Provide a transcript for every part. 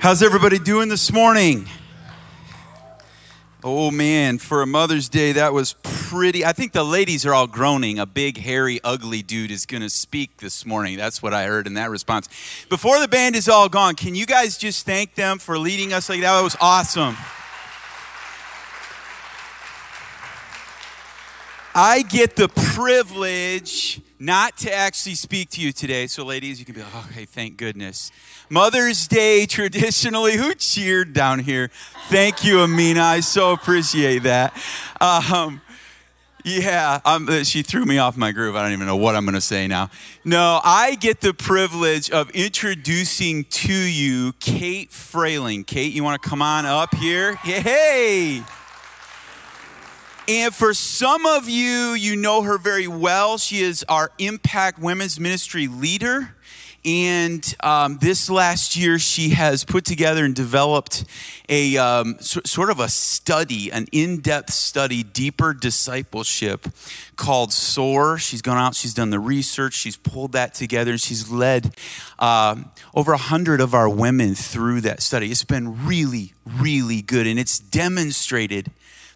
How's everybody doing this morning? Oh man, for a Mother's Day, that was pretty. I think the ladies are all groaning. A big, hairy, ugly dude is going to speak this morning. That's what I heard in that response. Before the band is all gone, can you guys just thank them for leading us like that? That was awesome. I get the privilege not to actually speak to you today. So, ladies, you can be like, okay, thank goodness. Mother's Day, traditionally, who cheered down here? Thank you, Amina. I so appreciate that. Um, yeah, um, she threw me off my groove. I don't even know what I'm going to say now. No, I get the privilege of introducing to you Kate Frayling. Kate, you want to come on up here? Hey! And for some of you, you know her very well. She is our Impact Women's Ministry leader. And um, this last year, she has put together and developed a um, so, sort of a study, an in depth study, deeper discipleship called SOAR. She's gone out, she's done the research, she's pulled that together, and she's led uh, over a hundred of our women through that study. It's been really, really good, and it's demonstrated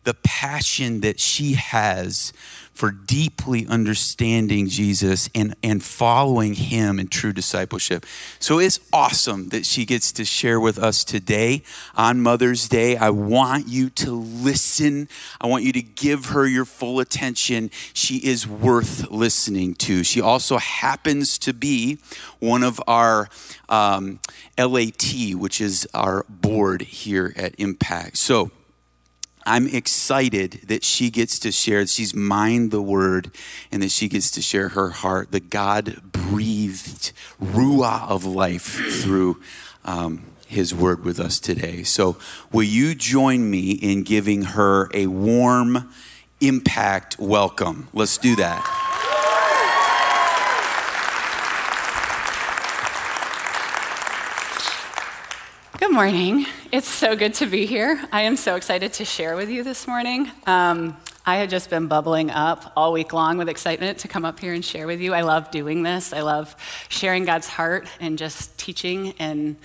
the passion that she has for deeply understanding Jesus and, and following him in true discipleship. So it's awesome that she gets to share with us today on Mother's Day. I want you to listen. I want you to give her your full attention. She is worth listening to. She also happens to be one of our um, LAT, which is our board here at Impact. So, I'm excited that she gets to share, she's mined the word, and that she gets to share her heart, the God breathed ruah of life through um, his word with us today. So, will you join me in giving her a warm impact welcome? Let's do that. Good morning. It's so good to be here. I am so excited to share with you this morning. Um, I had just been bubbling up all week long with excitement to come up here and share with you. I love doing this. I love sharing God's heart and just teaching and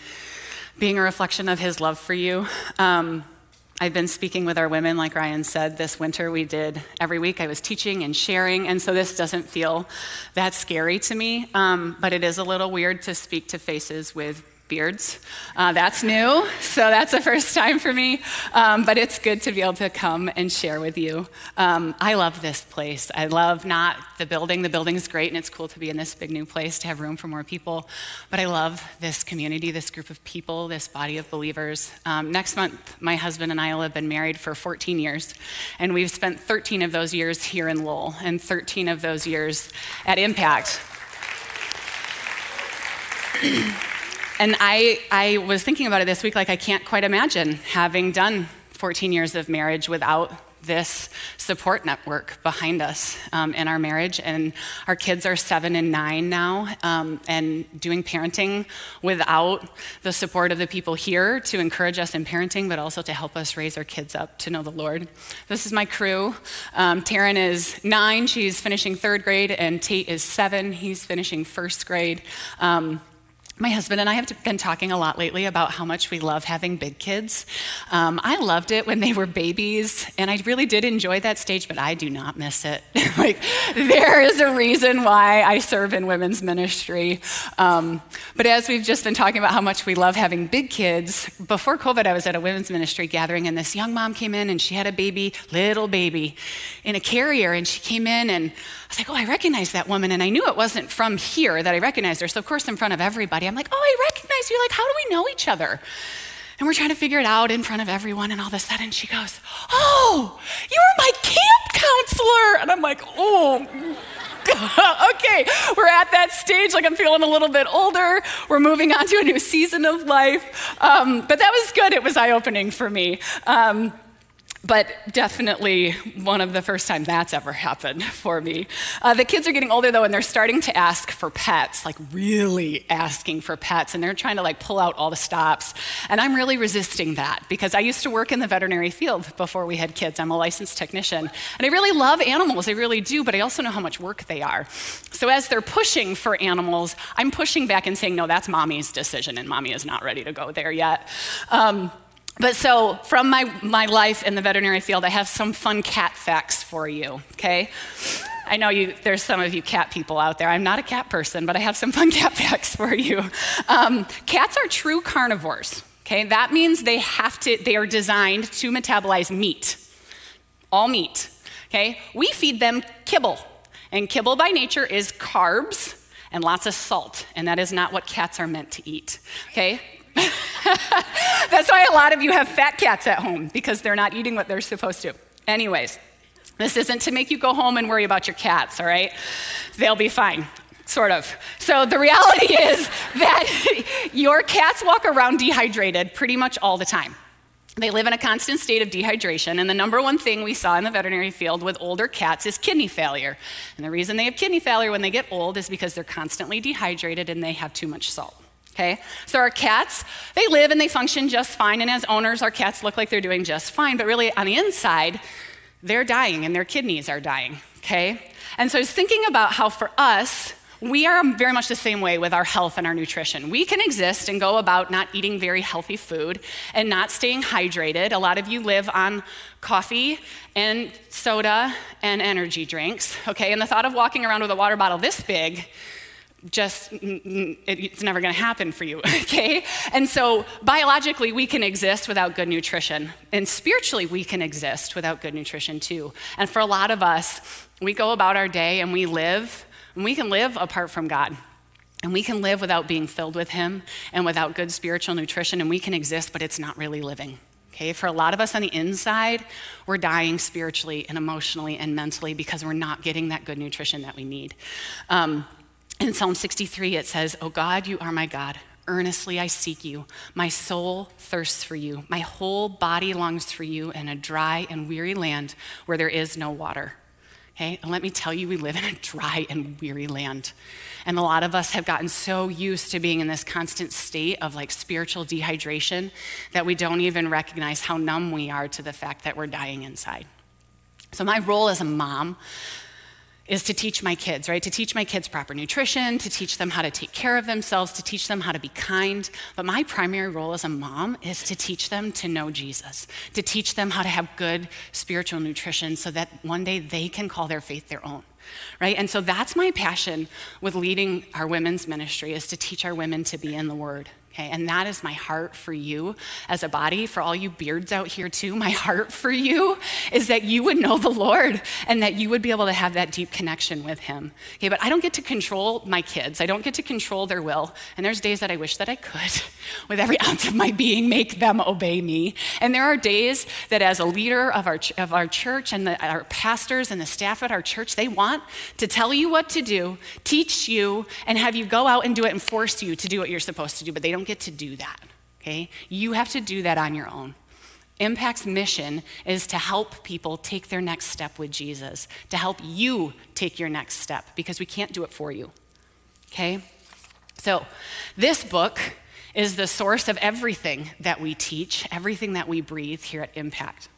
being a reflection of His love for you. Um, I've been speaking with our women, like Ryan said, this winter we did every week. I was teaching and sharing, and so this doesn't feel that scary to me, um, but it is a little weird to speak to faces with beards. Uh, that's new, so that's the first time for me. Um, but it's good to be able to come and share with you. Um, I love this place. I love not the building. The building's great, and it's cool to be in this big new place to have room for more people. But I love this community, this group of people, this body of believers. Um, next month, my husband and I will have been married for 14 years, and we've spent 13 of those years here in Lowell, and 13 of those years at Impact. And I, I was thinking about it this week, like, I can't quite imagine having done 14 years of marriage without this support network behind us um, in our marriage. And our kids are seven and nine now, um, and doing parenting without the support of the people here to encourage us in parenting, but also to help us raise our kids up to know the Lord. This is my crew. Um, Taryn is nine, she's finishing third grade, and Tate is seven, he's finishing first grade. Um, my husband and I have been talking a lot lately about how much we love having big kids. Um, I loved it when they were babies, and I really did enjoy that stage, but I do not miss it. like, there is a reason why I serve in women's ministry. Um, but as we've just been talking about how much we love having big kids, before COVID, I was at a women's ministry gathering, and this young mom came in, and she had a baby, little baby, in a carrier, and she came in, and I was like, oh, I recognize that woman. And I knew it wasn't from here that I recognized her. So, of course, in front of everybody, I'm like, oh, I recognize you. Like, how do we know each other? And we're trying to figure it out in front of everyone. And all of a sudden, she goes, oh, you were my camp counselor. And I'm like, oh, okay, we're at that stage. Like I'm feeling a little bit older. We're moving on to a new season of life. Um, but that was good. It was eye opening for me. Um, but definitely one of the first time that's ever happened for me. Uh, the kids are getting older though, and they're starting to ask for pets, like really asking for pets, and they're trying to like pull out all the stops. And I'm really resisting that because I used to work in the veterinary field before we had kids. I'm a licensed technician, and I really love animals, I really do, but I also know how much work they are. So as they're pushing for animals, I'm pushing back and saying, no, that's mommy's decision, and mommy is not ready to go there yet. Um, but so, from my, my life in the veterinary field, I have some fun cat facts for you, okay? I know you, there's some of you cat people out there. I'm not a cat person, but I have some fun cat facts for you. Um, cats are true carnivores, okay? That means they have to, they are designed to metabolize meat, all meat, okay? We feed them kibble, and kibble by nature is carbs and lots of salt, and that is not what cats are meant to eat, okay? That's why a lot of you have fat cats at home because they're not eating what they're supposed to. Anyways, this isn't to make you go home and worry about your cats, all right? They'll be fine. Sort of. So, the reality is that your cats walk around dehydrated pretty much all the time. They live in a constant state of dehydration, and the number one thing we saw in the veterinary field with older cats is kidney failure. And the reason they have kidney failure when they get old is because they're constantly dehydrated and they have too much salt. Okay? So our cats, they live and they function just fine. And as owners, our cats look like they're doing just fine. But really, on the inside, they're dying and their kidneys are dying. Okay? And so I was thinking about how for us, we are very much the same way with our health and our nutrition. We can exist and go about not eating very healthy food and not staying hydrated. A lot of you live on coffee and soda and energy drinks, okay? And the thought of walking around with a water bottle this big just it's never going to happen for you okay? And so biologically we can exist without good nutrition. And spiritually we can exist without good nutrition too. And for a lot of us we go about our day and we live and we can live apart from god. And we can live without being filled with him and without good spiritual nutrition and we can exist but it's not really living Okay, for a lot of us on the inside, we're dying spiritually and emotionally and mentally because we're not getting that good nutrition that we need. Um, in Psalm 63, it says, Oh God, you are my God. Earnestly I seek you. My soul thirsts for you. My whole body longs for you in a dry and weary land where there is no water. Okay, and let me tell you, we live in a dry and weary land. And a lot of us have gotten so used to being in this constant state of like spiritual dehydration that we don't even recognize how numb we are to the fact that we're dying inside. So, my role as a mom is to teach my kids, right? To teach my kids proper nutrition, to teach them how to take care of themselves, to teach them how to be kind. But my primary role as a mom is to teach them to know Jesus, to teach them how to have good spiritual nutrition so that one day they can call their faith their own. Right? And so that's my passion with leading our women's ministry is to teach our women to be in the word. Okay, and that is my heart for you as a body, for all you beards out here too. My heart for you is that you would know the Lord and that you would be able to have that deep connection with Him. Okay, but I don't get to control my kids, I don't get to control their will. And there's days that I wish that I could, with every ounce of my being, make them obey me. And there are days that, as a leader of our, of our church and the, our pastors and the staff at our church, they want to tell you what to do, teach you, and have you go out and do it and force you to do what you're supposed to do, but they don't get to do that, okay? You have to do that on your own. Impact's mission is to help people take their next step with Jesus, to help you take your next step, because we can't do it for you, okay? So, this book is the source of everything that we teach, everything that we breathe here at Impact.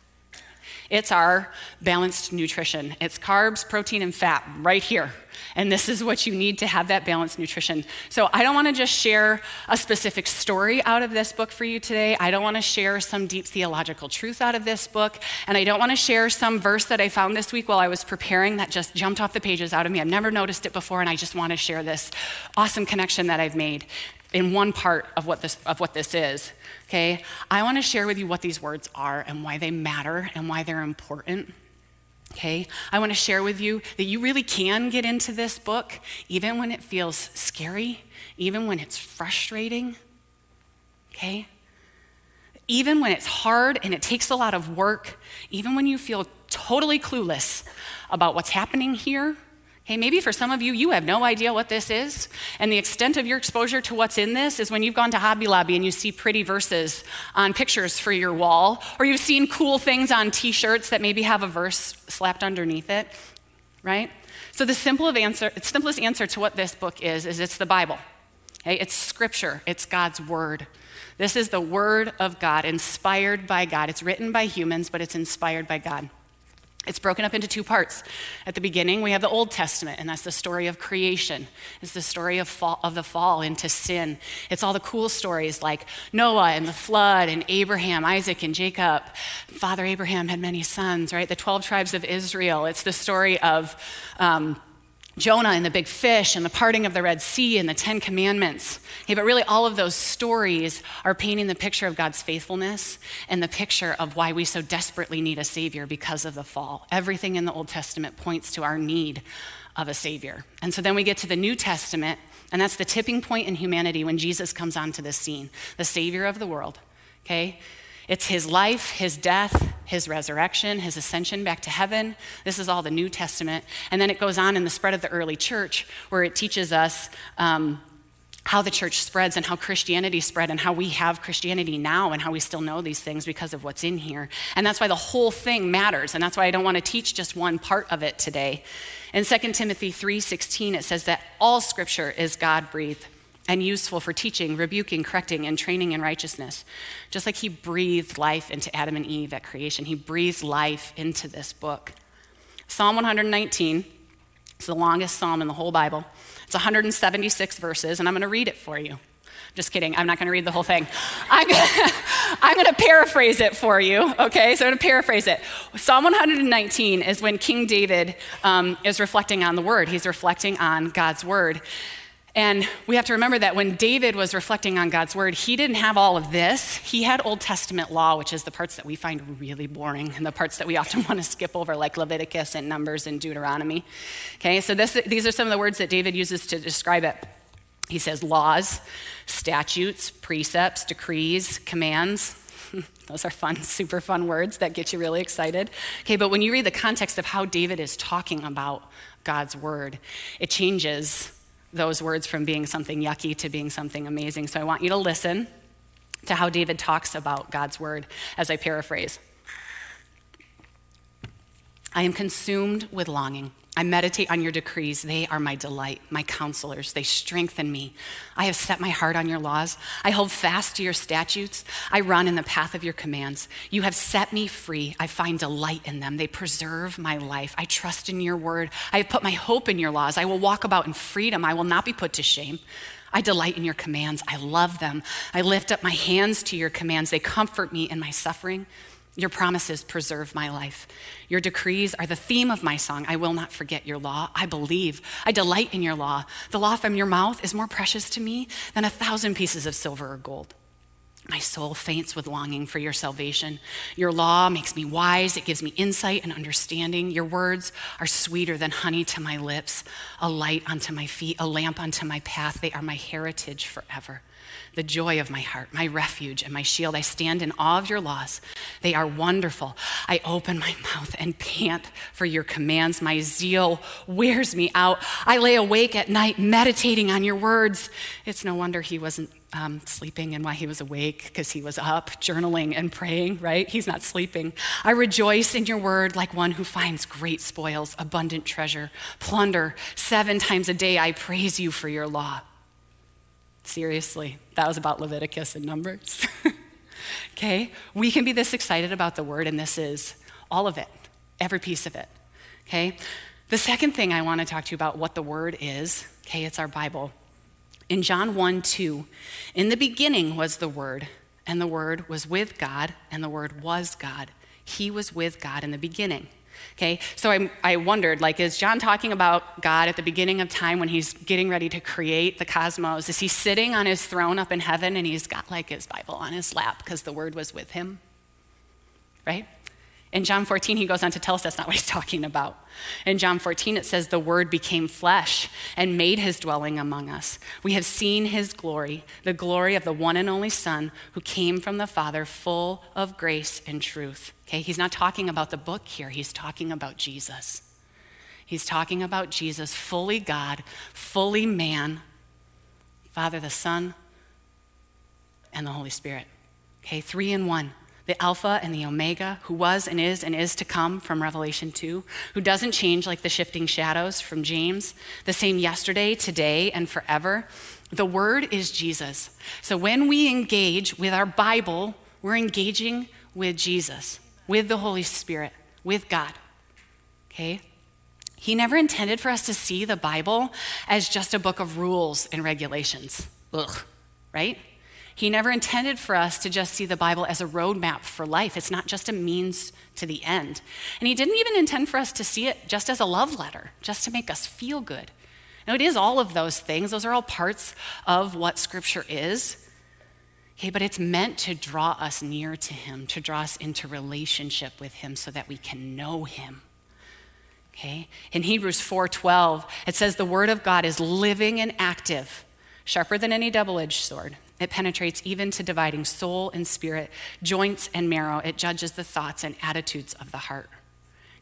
It's our balanced nutrition. It's carbs, protein, and fat right here. And this is what you need to have that balanced nutrition. So I don't want to just share a specific story out of this book for you today. I don't want to share some deep theological truth out of this book. And I don't want to share some verse that I found this week while I was preparing that just jumped off the pages out of me. I've never noticed it before, and I just want to share this awesome connection that I've made in one part of what this, of what this is. Okay? I want to share with you what these words are and why they matter and why they're important. Okay? I want to share with you that you really can get into this book even when it feels scary, even when it's frustrating. Okay? Even when it's hard and it takes a lot of work, even when you feel totally clueless about what's happening here, Hey, maybe for some of you, you have no idea what this is. And the extent of your exposure to what's in this is when you've gone to Hobby Lobby and you see pretty verses on pictures for your wall, or you've seen cool things on t shirts that maybe have a verse slapped underneath it, right? So, the simple of answer, simplest answer to what this book is, is it's the Bible. Okay? It's scripture, it's God's word. This is the word of God, inspired by God. It's written by humans, but it's inspired by God. It's broken up into two parts. At the beginning, we have the Old Testament, and that's the story of creation. It's the story of, fall, of the fall into sin. It's all the cool stories like Noah and the flood, and Abraham, Isaac, and Jacob. Father Abraham had many sons, right? The 12 tribes of Israel. It's the story of. Um, Jonah and the big fish and the parting of the Red Sea and the Ten Commandments. Okay, but really, all of those stories are painting the picture of God's faithfulness and the picture of why we so desperately need a Savior because of the fall. Everything in the Old Testament points to our need of a Savior. And so then we get to the New Testament, and that's the tipping point in humanity when Jesus comes onto the scene, the Savior of the world. Okay? It's his life, his death, his resurrection, his ascension back to heaven. This is all the New Testament. And then it goes on in the spread of the early church, where it teaches us um, how the church spreads and how Christianity spread and how we have Christianity now and how we still know these things because of what's in here. And that's why the whole thing matters. And that's why I don't want to teach just one part of it today. In 2 Timothy 3:16 it says that all scripture is God-breathed and useful for teaching, rebuking, correcting, and training in righteousness. Just like he breathed life into Adam and Eve at creation, he breathes life into this book. Psalm 119 is the longest psalm in the whole Bible. It's 176 verses, and I'm going to read it for you. Just kidding, I'm not going to read the whole thing. I'm going to paraphrase it for you, okay? So I'm going to paraphrase it. Psalm 119 is when King David um, is reflecting on the word, he's reflecting on God's word. And we have to remember that when David was reflecting on God's word, he didn't have all of this. He had Old Testament law, which is the parts that we find really boring and the parts that we often want to skip over, like Leviticus and Numbers and Deuteronomy. Okay, so this, these are some of the words that David uses to describe it. He says laws, statutes, precepts, decrees, commands. Those are fun, super fun words that get you really excited. Okay, but when you read the context of how David is talking about God's word, it changes those words from being something yucky to being something amazing. So I want you to listen to how David talks about God's word as I paraphrase. I am consumed with longing I meditate on your decrees. They are my delight, my counselors. They strengthen me. I have set my heart on your laws. I hold fast to your statutes. I run in the path of your commands. You have set me free. I find delight in them. They preserve my life. I trust in your word. I have put my hope in your laws. I will walk about in freedom. I will not be put to shame. I delight in your commands. I love them. I lift up my hands to your commands. They comfort me in my suffering. Your promises preserve my life. Your decrees are the theme of my song. I will not forget your law. I believe. I delight in your law. The law from your mouth is more precious to me than a thousand pieces of silver or gold. My soul faints with longing for your salvation. Your law makes me wise. It gives me insight and understanding. Your words are sweeter than honey to my lips, a light unto my feet, a lamp unto my path. They are my heritage forever the joy of my heart, my refuge and my shield. I stand in awe of your laws. They are wonderful. I open my mouth and pant for your commands. My zeal wears me out. I lay awake at night meditating on your words. It's no wonder he wasn't um, sleeping and why he was awake, because he was up journaling and praying, right? He's not sleeping. I rejoice in your word like one who finds great spoils, abundant treasure, plunder. Seven times a day I praise you for your law. Seriously, that was about Leviticus and Numbers. okay? We can be this excited about the word, and this is all of it, every piece of it. Okay? The second thing I want to talk to you about what the word is, okay, it's our Bible. In John 1 2, in the beginning was the word, and the word was with God, and the word was God. He was with God in the beginning. Okay, so I, I wondered, like, is John talking about God at the beginning of time when he's getting ready to create the cosmos? Is he sitting on his throne up in heaven and he's got like his Bible on his lap because the word was with him? Right? In John 14, he goes on to tell us that's not what he's talking about. In John 14, it says, The Word became flesh and made his dwelling among us. We have seen his glory, the glory of the one and only Son who came from the Father, full of grace and truth. Okay, he's not talking about the book here, he's talking about Jesus. He's talking about Jesus, fully God, fully man, Father, the Son, and the Holy Spirit. Okay, three in one. The Alpha and the Omega, who was and is and is to come from Revelation 2, who doesn't change like the shifting shadows from James, the same yesterday, today, and forever. The Word is Jesus. So when we engage with our Bible, we're engaging with Jesus, with the Holy Spirit, with God. Okay? He never intended for us to see the Bible as just a book of rules and regulations. Ugh, right? He never intended for us to just see the Bible as a roadmap for life. It's not just a means to the end. And He didn't even intend for us to see it just as a love letter, just to make us feel good. Now, it is all of those things, those are all parts of what Scripture is. Okay, but it's meant to draw us near to Him, to draw us into relationship with Him so that we can know Him. Okay? In Hebrews 4:12, it says the word of God is living and active, sharper than any double-edged sword. It penetrates even to dividing soul and spirit, joints and marrow. It judges the thoughts and attitudes of the heart.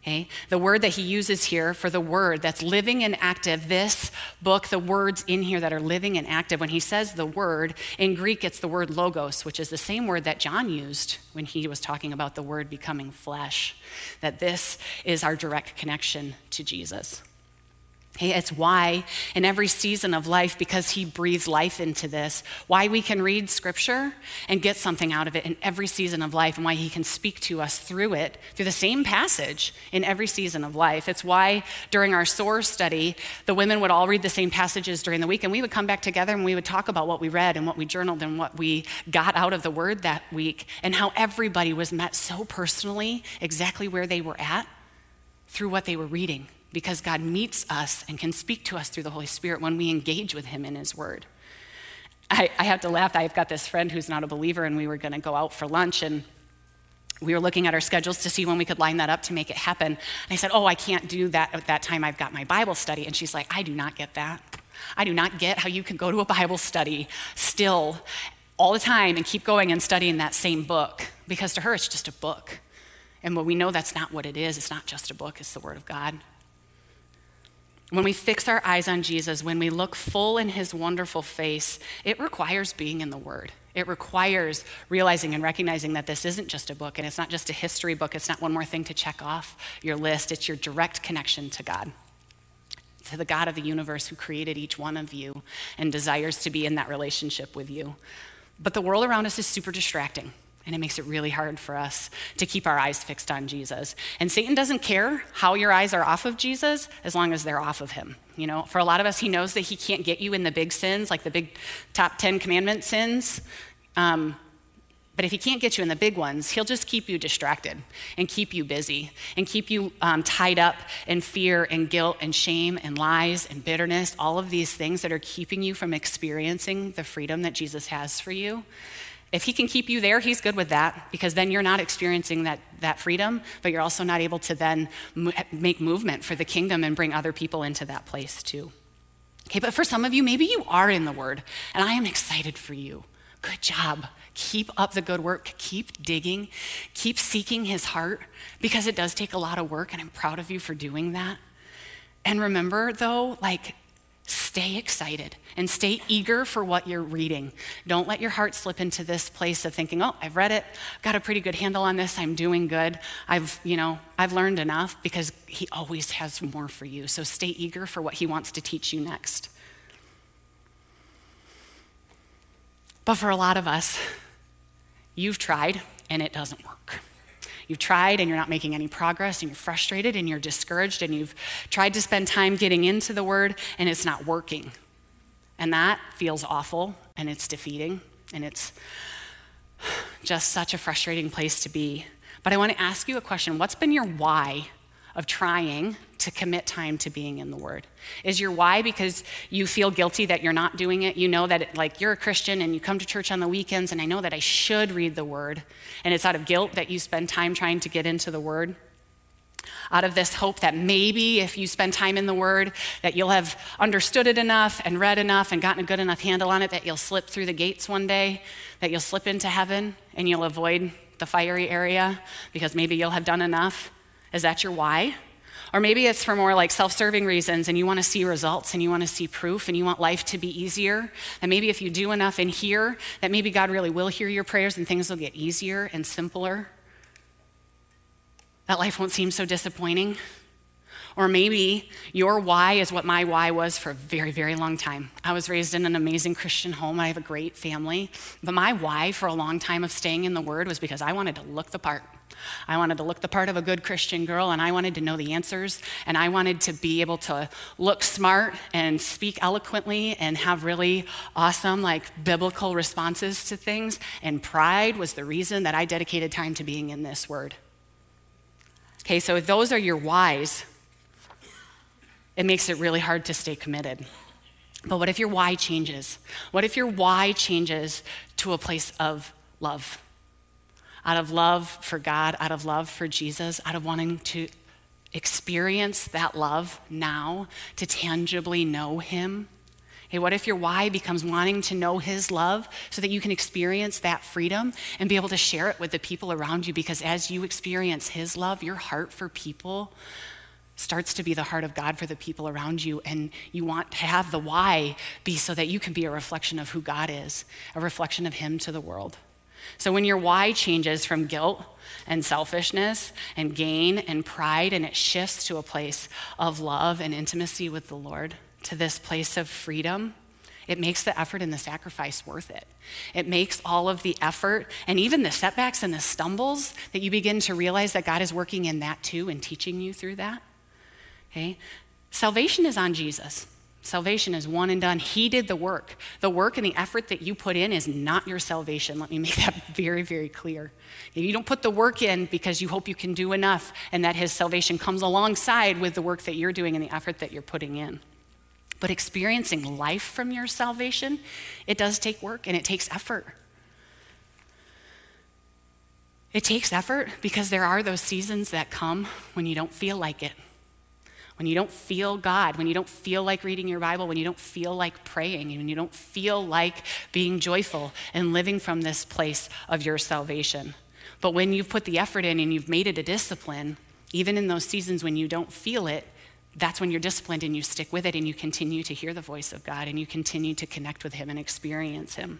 Okay? The word that he uses here for the word that's living and active, this book, the words in here that are living and active, when he says the word, in Greek it's the word logos, which is the same word that John used when he was talking about the word becoming flesh. That this is our direct connection to Jesus. It's why, in every season of life, because He breathes life into this, why we can read Scripture and get something out of it in every season of life, and why He can speak to us through it, through the same passage in every season of life. It's why, during our SOAR study, the women would all read the same passages during the week, and we would come back together and we would talk about what we read and what we journaled and what we got out of the Word that week, and how everybody was met so personally, exactly where they were at, through what they were reading because God meets us and can speak to us through the Holy Spirit when we engage with Him in His Word. I, I have to laugh. I've got this friend who's not a believer, and we were going to go out for lunch, and we were looking at our schedules to see when we could line that up to make it happen. And I said, Oh, I can't do that at that time. I've got my Bible study. And she's like, I do not get that. I do not get how you can go to a Bible study still all the time and keep going and studying that same book because to her it's just a book. And when we know that's not what it is, it's not just a book, it's the Word of God. When we fix our eyes on Jesus, when we look full in his wonderful face, it requires being in the Word. It requires realizing and recognizing that this isn't just a book and it's not just a history book. It's not one more thing to check off your list. It's your direct connection to God, to the God of the universe who created each one of you and desires to be in that relationship with you. But the world around us is super distracting and it makes it really hard for us to keep our eyes fixed on Jesus. And Satan doesn't care how your eyes are off of Jesus as long as they're off of him. You know, for a lot of us, he knows that he can't get you in the big sins, like the big top 10 commandment sins. Um, but if he can't get you in the big ones, he'll just keep you distracted and keep you busy and keep you um, tied up in fear and guilt and shame and lies and bitterness, all of these things that are keeping you from experiencing the freedom that Jesus has for you. If he can keep you there, he's good with that because then you're not experiencing that, that freedom, but you're also not able to then make movement for the kingdom and bring other people into that place too. Okay, but for some of you, maybe you are in the Word, and I am excited for you. Good job. Keep up the good work. Keep digging. Keep seeking His heart because it does take a lot of work, and I'm proud of you for doing that. And remember, though, like Stay excited and stay eager for what you're reading. Don't let your heart slip into this place of thinking, "Oh, I've read it, got a pretty good handle on this, I'm doing good. I've, you know, I've learned enough" because he always has more for you. So stay eager for what he wants to teach you next. But for a lot of us, you've tried and it doesn't work. You've tried and you're not making any progress and you're frustrated and you're discouraged and you've tried to spend time getting into the word and it's not working. And that feels awful and it's defeating and it's just such a frustrating place to be. But I want to ask you a question What's been your why of trying to commit time to being in the Word? Is your why because you feel guilty that you're not doing it? You know that, it, like, you're a Christian and you come to church on the weekends, and I know that I should read the Word, and it's out of guilt that you spend time trying to get into the Word? Out of this hope that maybe if you spend time in the Word, that you'll have understood it enough and read enough and gotten a good enough handle on it that you'll slip through the gates one day, that you'll slip into heaven and you'll avoid the fiery area because maybe you'll have done enough. Is that your why? Or maybe it's for more like self serving reasons and you want to see results and you want to see proof and you want life to be easier. And maybe if you do enough in here, that maybe God really will hear your prayers and things will get easier and simpler. That life won't seem so disappointing. Or maybe your why is what my why was for a very, very long time. I was raised in an amazing Christian home. I have a great family. But my why for a long time of staying in the Word was because I wanted to look the part. I wanted to look the part of a good Christian girl, and I wanted to know the answers, and I wanted to be able to look smart and speak eloquently and have really awesome, like biblical responses to things. And pride was the reason that I dedicated time to being in this word. Okay, so if those are your whys, it makes it really hard to stay committed. But what if your why changes? What if your why changes to a place of love? Out of love for God, out of love for Jesus, out of wanting to experience that love now, to tangibly know Him. Hey, what if your why becomes wanting to know His love so that you can experience that freedom and be able to share it with the people around you? Because as you experience His love, your heart for people starts to be the heart of God for the people around you. And you want to have the why be so that you can be a reflection of who God is, a reflection of Him to the world. So when your why changes from guilt and selfishness and gain and pride, and it shifts to a place of love and intimacy with the Lord, to this place of freedom, it makes the effort and the sacrifice worth it. It makes all of the effort and even the setbacks and the stumbles that you begin to realize that God is working in that too and teaching you through that. Okay? Salvation is on Jesus. Salvation is one and done. He did the work. The work and the effort that you put in is not your salvation. Let me make that very, very clear. You don't put the work in because you hope you can do enough and that His salvation comes alongside with the work that you're doing and the effort that you're putting in. But experiencing life from your salvation, it does take work and it takes effort. It takes effort because there are those seasons that come when you don't feel like it when you don't feel God, when you don't feel like reading your Bible, when you don't feel like praying, when you don't feel like being joyful and living from this place of your salvation. But when you've put the effort in and you've made it a discipline, even in those seasons when you don't feel it, that's when you're disciplined and you stick with it and you continue to hear the voice of God and you continue to connect with Him and experience Him.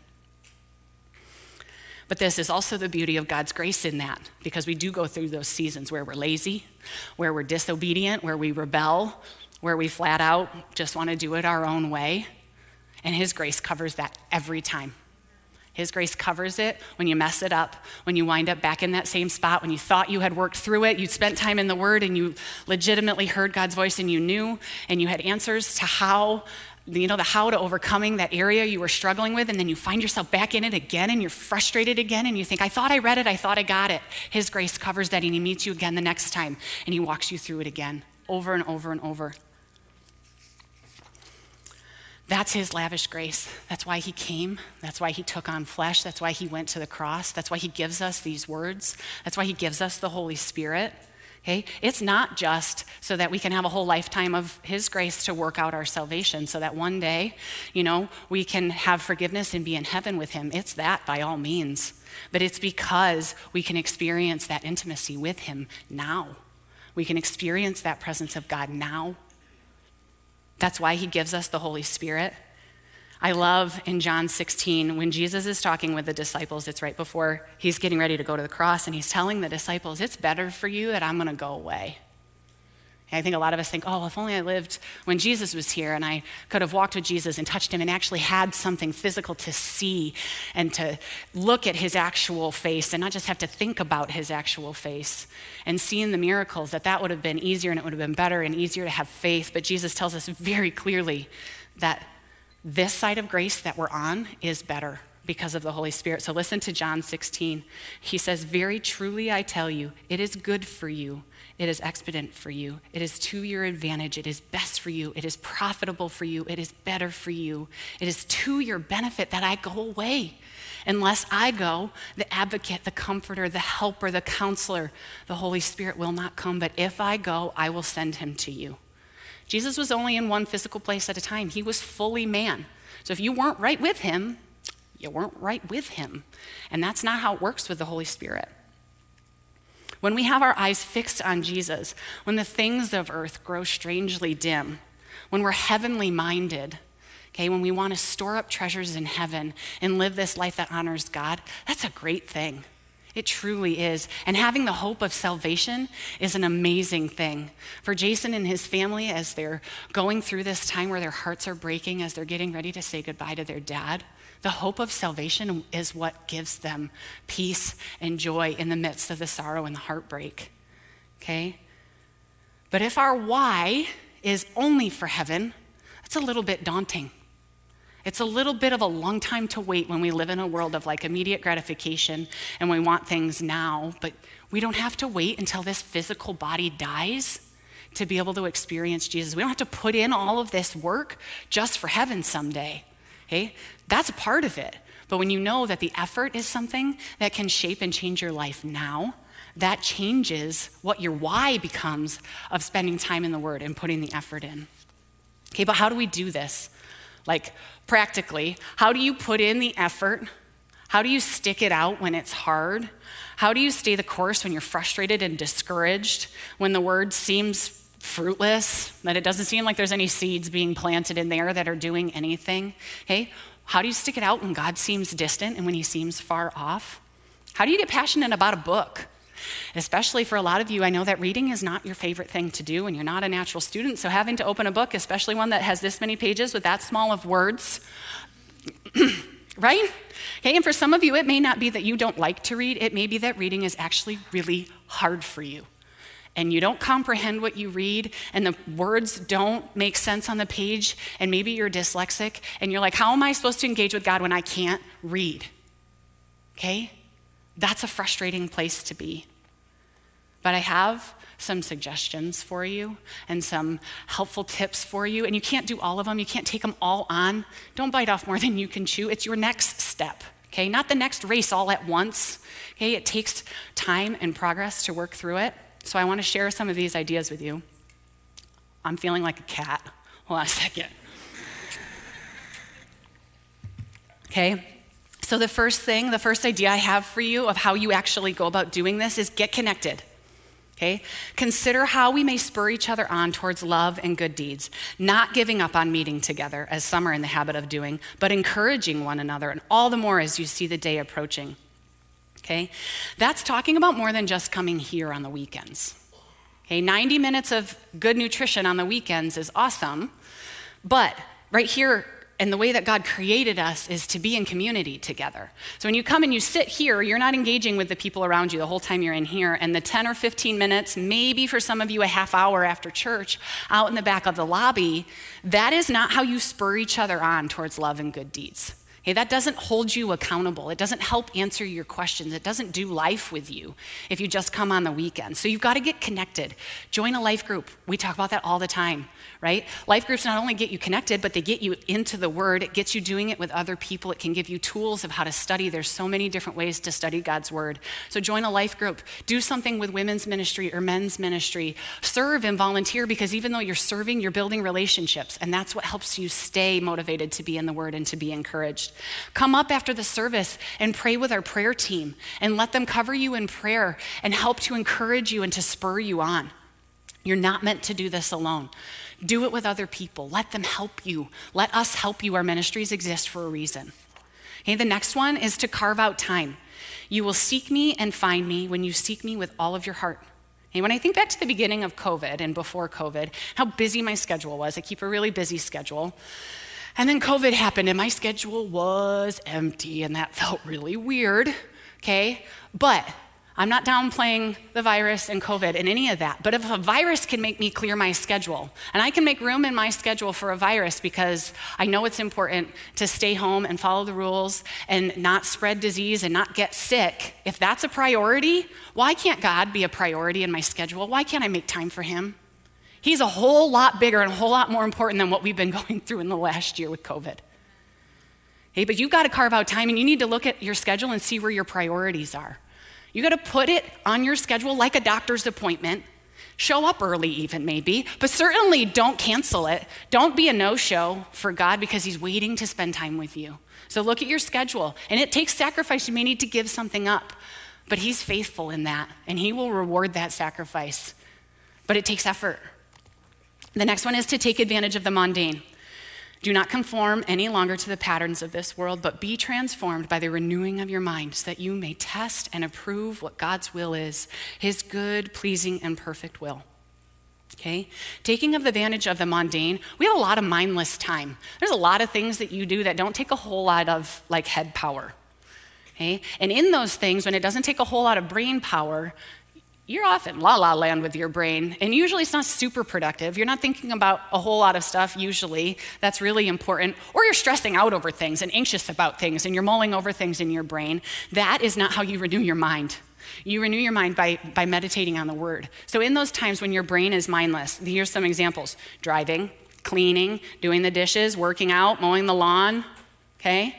But this is also the beauty of God's grace in that, because we do go through those seasons where we're lazy, where we're disobedient, where we rebel, where we flat out just want to do it our own way. And His grace covers that every time. His grace covers it when you mess it up, when you wind up back in that same spot, when you thought you had worked through it, you spent time in the Word and you legitimately heard God's voice and you knew and you had answers to how you know, the how to overcoming that area you were struggling with, and then you find yourself back in it again and you're frustrated again, and you think, I thought I read it, I thought I got it. His grace covers that, and He meets you again the next time, and He walks you through it again, over and over and over. That's His lavish grace. That's why He came. That's why He took on flesh. That's why He went to the cross. That's why He gives us these words. That's why He gives us the Holy Spirit. Okay? It's not just so that we can have a whole lifetime of His grace to work out our salvation, so that one day, you know, we can have forgiveness and be in heaven with Him. It's that by all means. But it's because we can experience that intimacy with Him now. We can experience that presence of God now. That's why He gives us the Holy Spirit. I love in John 16 when Jesus is talking with the disciples, it's right before he's getting ready to go to the cross, and he's telling the disciples, It's better for you that I'm going to go away. And I think a lot of us think, oh, if only I lived when Jesus was here and I could have walked with Jesus and touched him and actually had something physical to see and to look at his actual face and not just have to think about his actual face and seeing the miracles, that that would have been easier and it would have been better and easier to have faith. But Jesus tells us very clearly that this side of grace that we're on is better because of the Holy Spirit. So listen to John 16. He says, Very truly I tell you, it is good for you. It is expedient for you. It is to your advantage. It is best for you. It is profitable for you. It is better for you. It is to your benefit that I go away. Unless I go, the advocate, the comforter, the helper, the counselor, the Holy Spirit will not come. But if I go, I will send him to you. Jesus was only in one physical place at a time, he was fully man. So if you weren't right with him, you weren't right with him. And that's not how it works with the Holy Spirit. When we have our eyes fixed on Jesus, when the things of earth grow strangely dim, when we're heavenly minded, okay, when we want to store up treasures in heaven and live this life that honors God, that's a great thing. It truly is. And having the hope of salvation is an amazing thing. For Jason and his family, as they're going through this time where their hearts are breaking, as they're getting ready to say goodbye to their dad, the hope of salvation is what gives them peace and joy in the midst of the sorrow and the heartbreak. Okay? But if our why is only for heaven, that's a little bit daunting. It's a little bit of a long time to wait when we live in a world of like immediate gratification and we want things now, but we don't have to wait until this physical body dies to be able to experience Jesus. We don't have to put in all of this work just for heaven someday. Okay? That's a part of it. But when you know that the effort is something that can shape and change your life now, that changes what your why becomes of spending time in the Word and putting the effort in. Okay, but how do we do this? Like, practically, how do you put in the effort? How do you stick it out when it's hard? How do you stay the course when you're frustrated and discouraged, when the Word seems fruitless, that it doesn't seem like there's any seeds being planted in there that are doing anything? Okay, how do you stick it out when God seems distant and when He seems far off? How do you get passionate about a book? Especially for a lot of you, I know that reading is not your favorite thing to do and you're not a natural student, so having to open a book, especially one that has this many pages with that small of words, right? Okay, and for some of you, it may not be that you don't like to read, it may be that reading is actually really hard for you and you don't comprehend what you read, and the words don't make sense on the page, and maybe you're dyslexic, and you're like, How am I supposed to engage with God when I can't read? Okay? That's a frustrating place to be. But I have some suggestions for you and some helpful tips for you. And you can't do all of them, you can't take them all on. Don't bite off more than you can chew. It's your next step, okay? Not the next race all at once, okay? It takes time and progress to work through it. So I want to share some of these ideas with you. I'm feeling like a cat. Hold on a second. Okay, so the first thing, the first idea I have for you of how you actually go about doing this is get connected. Okay? Consider how we may spur each other on towards love and good deeds, not giving up on meeting together, as some are in the habit of doing, but encouraging one another, and all the more as you see the day approaching okay? That's talking about more than just coming here on the weekends. Okay, 90 minutes of good nutrition on the weekends is awesome, but right here, and the way that God created us is to be in community together. So when you come and you sit here, you're not engaging with the people around you the whole time you're in here. And the 10 or 15 minutes, maybe for some of you a half hour after church, out in the back of the lobby, that is not how you spur each other on towards love and good deeds. That doesn't hold you accountable. It doesn't help answer your questions. It doesn't do life with you if you just come on the weekend. So you've got to get connected. Join a life group. We talk about that all the time, right? Life groups not only get you connected, but they get you into the Word. It gets you doing it with other people. It can give you tools of how to study. There's so many different ways to study God's Word. So join a life group. Do something with women's ministry or men's ministry. Serve and volunteer because even though you're serving, you're building relationships. And that's what helps you stay motivated to be in the Word and to be encouraged. Come up after the service and pray with our prayer team and let them cover you in prayer and help to encourage you and to spur you on. You're not meant to do this alone. Do it with other people. Let them help you. Let us help you. Our ministries exist for a reason. Okay, the next one is to carve out time. You will seek me and find me when you seek me with all of your heart. And when I think back to the beginning of COVID and before COVID, how busy my schedule was, I keep a really busy schedule. And then COVID happened, and my schedule was empty, and that felt really weird, okay? But I'm not downplaying the virus and COVID and any of that. But if a virus can make me clear my schedule, and I can make room in my schedule for a virus because I know it's important to stay home and follow the rules and not spread disease and not get sick, if that's a priority, why can't God be a priority in my schedule? Why can't I make time for Him? He's a whole lot bigger and a whole lot more important than what we've been going through in the last year with COVID. Hey, but you've got to carve out time and you need to look at your schedule and see where your priorities are. You got to put it on your schedule like a doctor's appointment. Show up early, even maybe, but certainly don't cancel it. Don't be a no show for God because He's waiting to spend time with you. So look at your schedule, and it takes sacrifice. You may need to give something up. But He's faithful in that, and He will reward that sacrifice. But it takes effort. The next one is to take advantage of the mundane. Do not conform any longer to the patterns of this world, but be transformed by the renewing of your mind, so that you may test and approve what God's will is, his good, pleasing, and perfect will. Okay? Taking advantage of the mundane, we have a lot of mindless time. There's a lot of things that you do that don't take a whole lot of like head power. Okay? And in those things, when it doesn't take a whole lot of brain power, you're off in la la land with your brain. And usually it's not super productive. You're not thinking about a whole lot of stuff, usually. That's really important. Or you're stressing out over things and anxious about things and you're mulling over things in your brain. That is not how you renew your mind. You renew your mind by, by meditating on the word. So, in those times when your brain is mindless, here's some examples driving, cleaning, doing the dishes, working out, mowing the lawn, okay?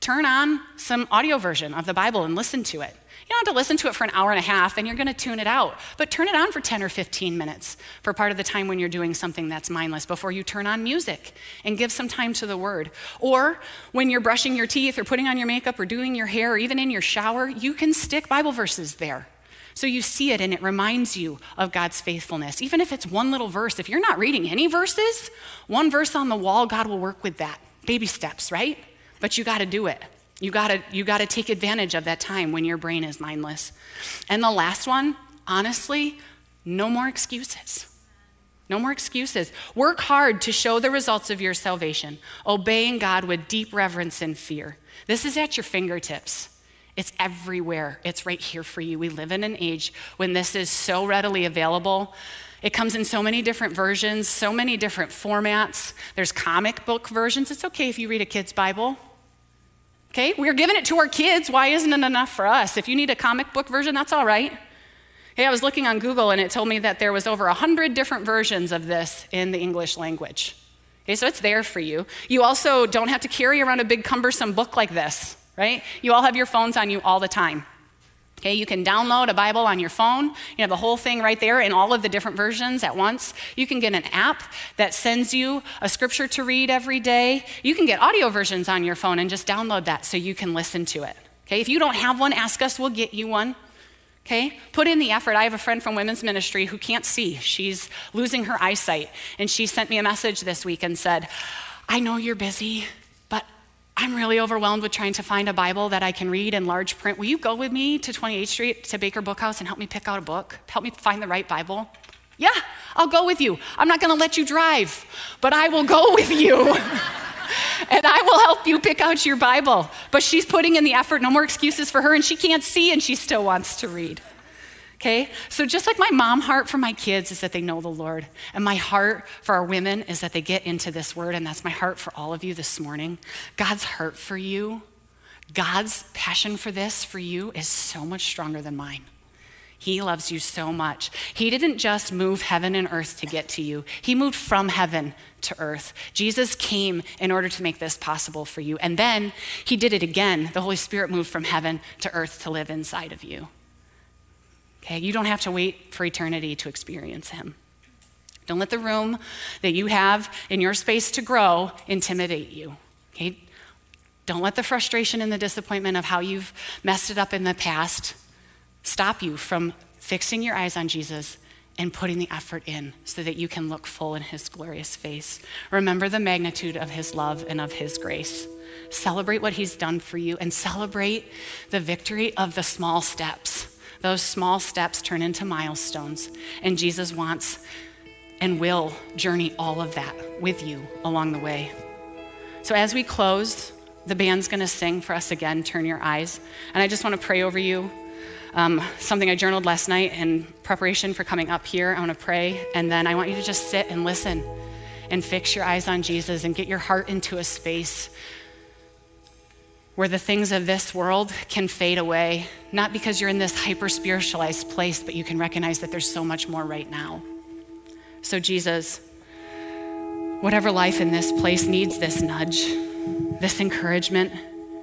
Turn on some audio version of the Bible and listen to it. You don't have to listen to it for an hour and a half, then you're going to tune it out. But turn it on for 10 or 15 minutes for part of the time when you're doing something that's mindless before you turn on music and give some time to the word. Or when you're brushing your teeth or putting on your makeup or doing your hair or even in your shower, you can stick Bible verses there. So you see it and it reminds you of God's faithfulness. Even if it's one little verse, if you're not reading any verses, one verse on the wall, God will work with that. Baby steps, right? But you got to do it. You gotta, you gotta take advantage of that time when your brain is mindless. And the last one, honestly, no more excuses. No more excuses. Work hard to show the results of your salvation, obeying God with deep reverence and fear. This is at your fingertips. It's everywhere. It's right here for you. We live in an age when this is so readily available. It comes in so many different versions, so many different formats. There's comic book versions. It's okay if you read a kid's Bible. Okay, we're giving it to our kids. Why isn't it enough for us? If you need a comic book version, that's all right. Hey, I was looking on Google and it told me that there was over 100 different versions of this in the English language. Okay, so it's there for you. You also don't have to carry around a big cumbersome book like this, right? You all have your phones on you all the time. Okay, you can download a Bible on your phone. You have the whole thing right there in all of the different versions at once. You can get an app that sends you a scripture to read every day. You can get audio versions on your phone and just download that so you can listen to it. Okay, if you don't have one, ask us, we'll get you one. Okay, put in the effort. I have a friend from women's ministry who can't see. She's losing her eyesight. And she sent me a message this week and said, I know you're busy. I'm really overwhelmed with trying to find a Bible that I can read in large print. Will you go with me to 28th Street to Baker Bookhouse and help me pick out a book? Help me find the right Bible? Yeah, I'll go with you. I'm not going to let you drive, but I will go with you. and I will help you pick out your Bible. But she's putting in the effort, no more excuses for her, and she can't see and she still wants to read. Okay? So, just like my mom heart for my kids is that they know the Lord, and my heart for our women is that they get into this word, and that's my heart for all of you this morning. God's heart for you, God's passion for this for you is so much stronger than mine. He loves you so much. He didn't just move heaven and earth to get to you, He moved from heaven to earth. Jesus came in order to make this possible for you. And then He did it again. The Holy Spirit moved from heaven to earth to live inside of you. Okay, you don't have to wait for eternity to experience Him. Don't let the room that you have in your space to grow intimidate you. Okay? Don't let the frustration and the disappointment of how you've messed it up in the past stop you from fixing your eyes on Jesus and putting the effort in so that you can look full in his glorious face. Remember the magnitude of his love and of his grace. Celebrate what he's done for you and celebrate the victory of the small steps. Those small steps turn into milestones. And Jesus wants and will journey all of that with you along the way. So as we close, the band's going to sing for us again, Turn Your Eyes. And I just want to pray over you. Um, something I journaled last night in preparation for coming up here. I want to pray, and then I want you to just sit and listen and fix your eyes on Jesus and get your heart into a space where the things of this world can fade away, not because you're in this hyper spiritualized place, but you can recognize that there's so much more right now. So, Jesus, whatever life in this place needs this nudge, this encouragement,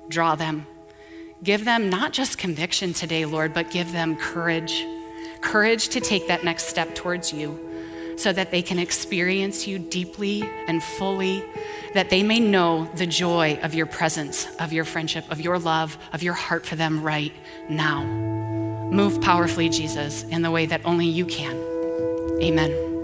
draw them. Give them not just conviction today, Lord, but give them courage. Courage to take that next step towards you so that they can experience you deeply and fully, that they may know the joy of your presence, of your friendship, of your love, of your heart for them right now. Move powerfully, Jesus, in the way that only you can. Amen.